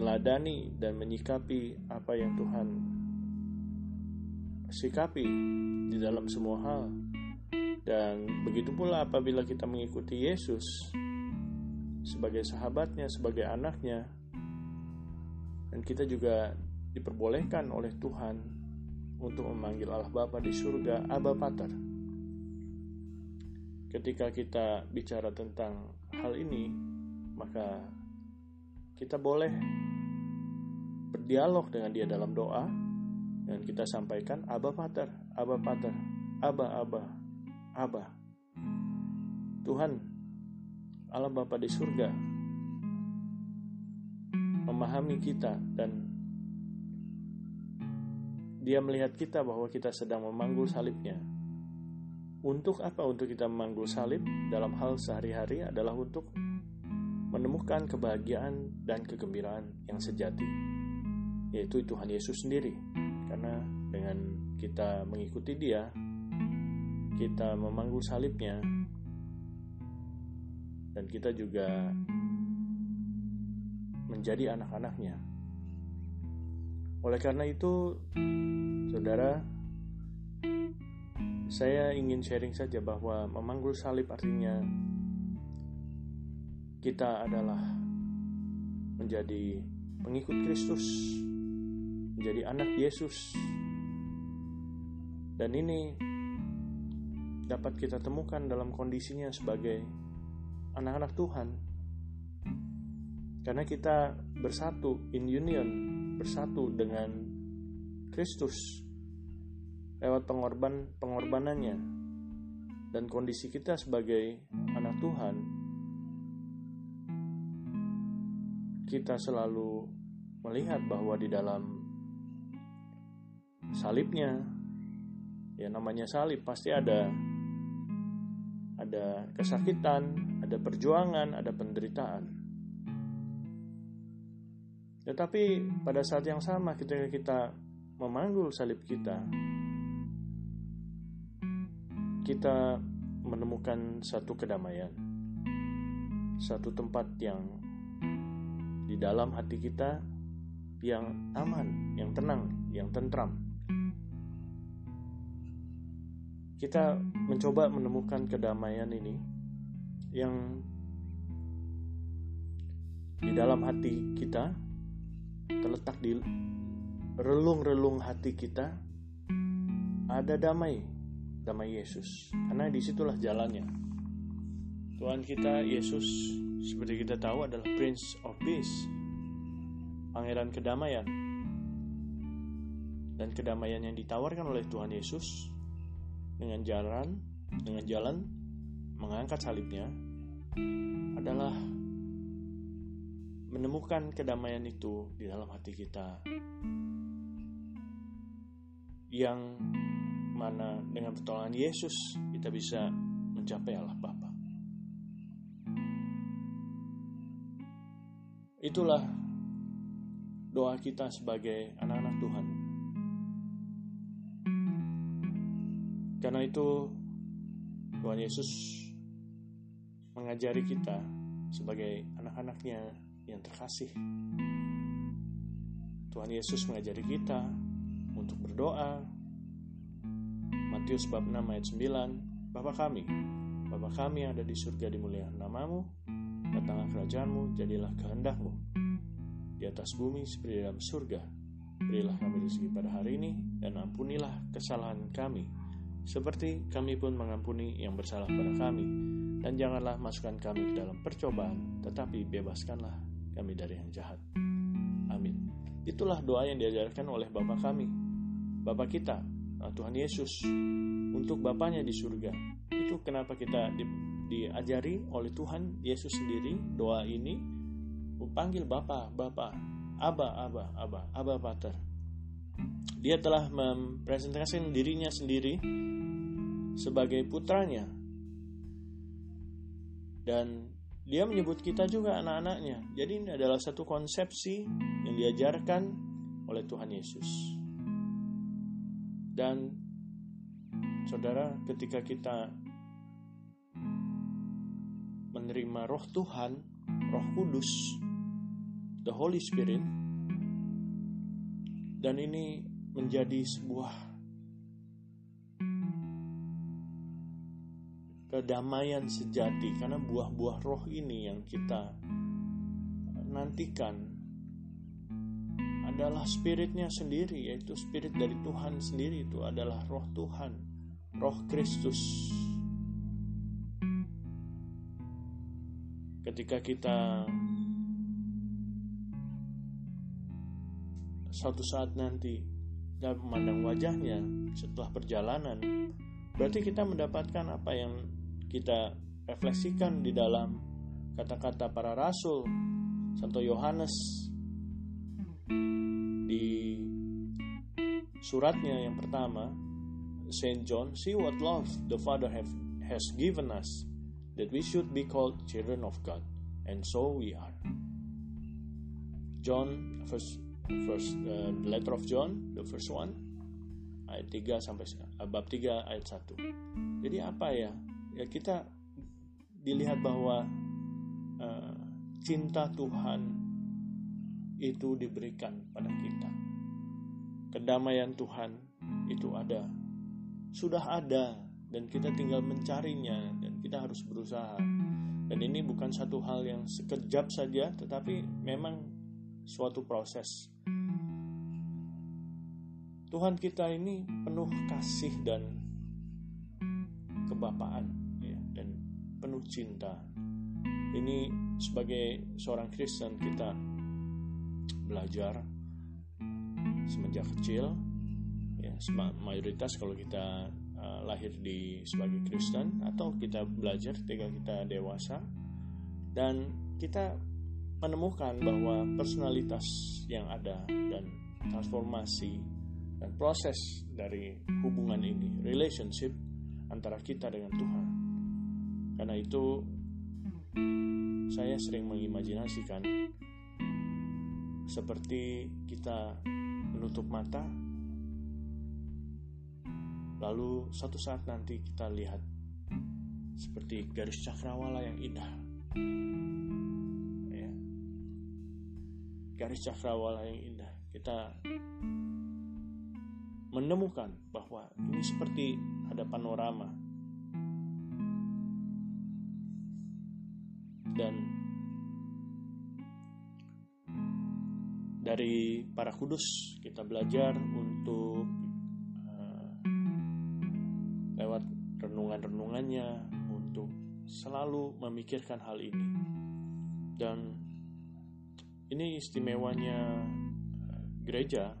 meneladani dan menyikapi apa yang Tuhan sikapi di dalam semua hal. Dan begitu pula apabila kita mengikuti Yesus sebagai sahabatnya, sebagai anaknya, dan kita juga diperbolehkan oleh Tuhan untuk memanggil Allah Bapa di surga Abba Pater. Ketika kita bicara tentang hal ini, maka kita boleh berdialog dengan dia dalam doa dan kita sampaikan Abba Pater, Abba Pater, Abba Abba, Abba. Tuhan, Allah Bapa di surga, memahami kita dan dia melihat kita bahwa kita sedang memanggul salibnya. Untuk apa? Untuk kita memanggul salib dalam hal sehari-hari adalah untuk menemukan kebahagiaan dan kegembiraan yang sejati, yaitu Tuhan Yesus sendiri. Karena dengan kita mengikuti Dia, kita memanggul salibnya, dan kita juga menjadi anak-anaknya. Oleh karena itu, saudara, saya ingin sharing saja bahwa memanggul salib artinya kita adalah menjadi pengikut Kristus, menjadi anak Yesus. Dan ini dapat kita temukan dalam kondisinya sebagai anak-anak Tuhan karena kita bersatu in union, bersatu dengan Kristus lewat pengorban pengorbanannya dan kondisi kita sebagai anak Tuhan kita selalu melihat bahwa di dalam salibnya ya namanya salib pasti ada ada kesakitan, ada perjuangan, ada penderitaan. Tetapi pada saat yang sama ketika kita memanggul salib kita, kita menemukan satu kedamaian, satu tempat yang di dalam hati kita yang aman, yang tenang, yang tentram. Kita mencoba menemukan kedamaian ini yang di dalam hati kita terletak di relung-relung hati kita ada damai, damai Yesus. Karena di situlah jalannya. Tuhan kita Yesus seperti kita tahu adalah Prince of Peace, Pangeran Kedamaian. Dan kedamaian yang ditawarkan oleh Tuhan Yesus dengan jalan dengan jalan mengangkat salibnya adalah menemukan kedamaian itu di dalam hati kita yang mana dengan pertolongan Yesus kita bisa mencapai Allah Bapa. Itulah doa kita sebagai anak-anak Tuhan. Karena itu Tuhan Yesus mengajari kita sebagai anak-anaknya yang terkasih. Tuhan Yesus mengajari kita untuk berdoa. Matius bab 6 ayat 9, Bapa kami, Bapa kami yang ada di surga dimuliakan namamu, datanglah kerajaanmu, jadilah kehendakmu, di atas bumi seperti dalam surga. Berilah kami rezeki pada hari ini, dan ampunilah kesalahan kami, seperti kami pun mengampuni yang bersalah pada kami. Dan janganlah masukkan kami ke dalam percobaan, tetapi bebaskanlah kami dari yang jahat. Amin. Itulah doa yang diajarkan oleh Bapa kami, Bapa kita, Tuhan Yesus, untuk Bapaknya di surga. Itu kenapa kita di, diajari oleh Tuhan Yesus sendiri doa ini memanggil Bapa, Bapa, Aba, Aba, Aba, Aba Pater. Dia telah mempresentasikan dirinya sendiri sebagai putranya dan dia menyebut kita juga anak-anaknya. Jadi ini adalah satu konsepsi yang diajarkan oleh Tuhan Yesus. Dan saudara, ketika kita menerima roh Tuhan, roh kudus, the Holy Spirit dan ini menjadi sebuah kedamaian sejati. Karena buah-buah roh ini yang kita nantikan adalah spiritnya sendiri yaitu spirit dari Tuhan sendiri. Itu adalah roh Tuhan roh Kristus ketika kita suatu saat nanti dan memandang wajahnya setelah perjalanan berarti kita mendapatkan apa yang kita refleksikan di dalam kata-kata para rasul Santo Yohanes di suratnya yang pertama Saint John see what love the Father have, has given us that we should be called children of God and so we are John first first uh, the letter of John the first one ayat 3 sampai uh, bab 3 ayat 1. Jadi apa ya? Ya kita dilihat bahwa uh, cinta Tuhan itu diberikan pada kita. Kedamaian Tuhan itu ada. Sudah ada dan kita tinggal mencarinya dan kita harus berusaha. Dan ini bukan satu hal yang sekejap saja tetapi memang suatu proses Tuhan kita ini penuh kasih dan kebapaan ya, dan penuh cinta. Ini sebagai seorang Kristen kita belajar semenjak kecil ya mayoritas kalau kita uh, lahir di sebagai Kristen atau kita belajar ketika kita dewasa dan kita menemukan bahwa personalitas yang ada dan transformasi dan proses dari hubungan ini, relationship antara kita dengan Tuhan. Karena itu saya sering mengimajinasikan seperti kita menutup mata lalu satu saat nanti kita lihat seperti garis cakrawala yang indah. Ya. garis cakrawala yang indah. Kita menemukan bahwa ini seperti ada panorama. Dan dari para kudus kita belajar untuk renungan-renungannya untuk selalu memikirkan hal ini. Dan ini istimewanya uh, gereja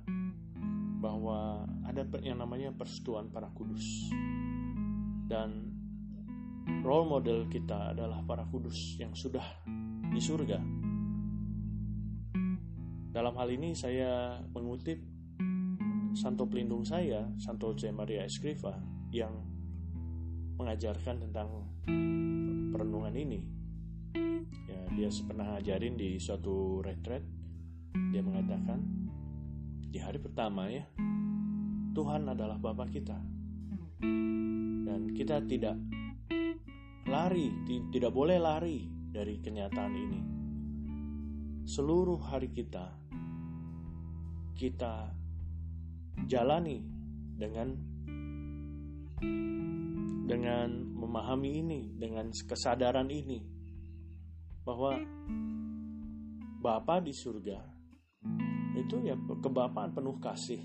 bahwa ada yang namanya persetujuan para kudus. Dan role model kita adalah para kudus yang sudah di surga. Dalam hal ini saya mengutip Santo pelindung saya Santo Jose Maria Escriva yang mengajarkan tentang perenungan ini. Ya, dia pernah ngajarin di suatu retret. Dia mengatakan di hari pertama ya Tuhan adalah Bapa kita. Dan kita tidak lari tidak boleh lari dari kenyataan ini. Seluruh hari kita kita jalani dengan dengan memahami ini dengan kesadaran ini bahwa Bapa di surga itu ya kebapaan penuh kasih.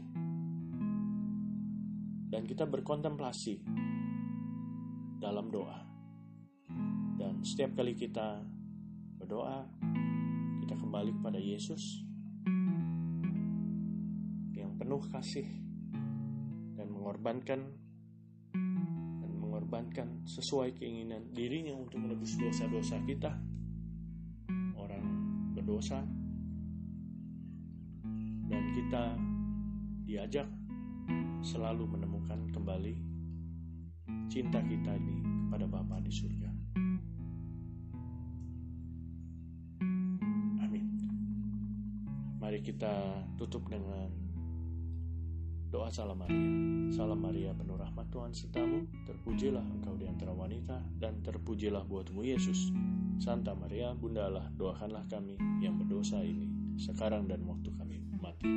Dan kita berkontemplasi dalam doa. Dan setiap kali kita berdoa kita kembali kepada Yesus yang penuh kasih dan mengorbankan mengorbankan sesuai keinginan dirinya untuk menebus dosa-dosa kita orang berdosa dan kita diajak selalu menemukan kembali cinta kita ini kepada Bapa di surga. Amin. Mari kita tutup dengan doa salam Maria. Salam Maria penuh rahmat Tuhan sertamu, terpujilah engkau di antara wanita dan terpujilah buatmu Yesus. Santa Maria, Bunda Allah, doakanlah kami yang berdosa ini sekarang dan waktu kami mati.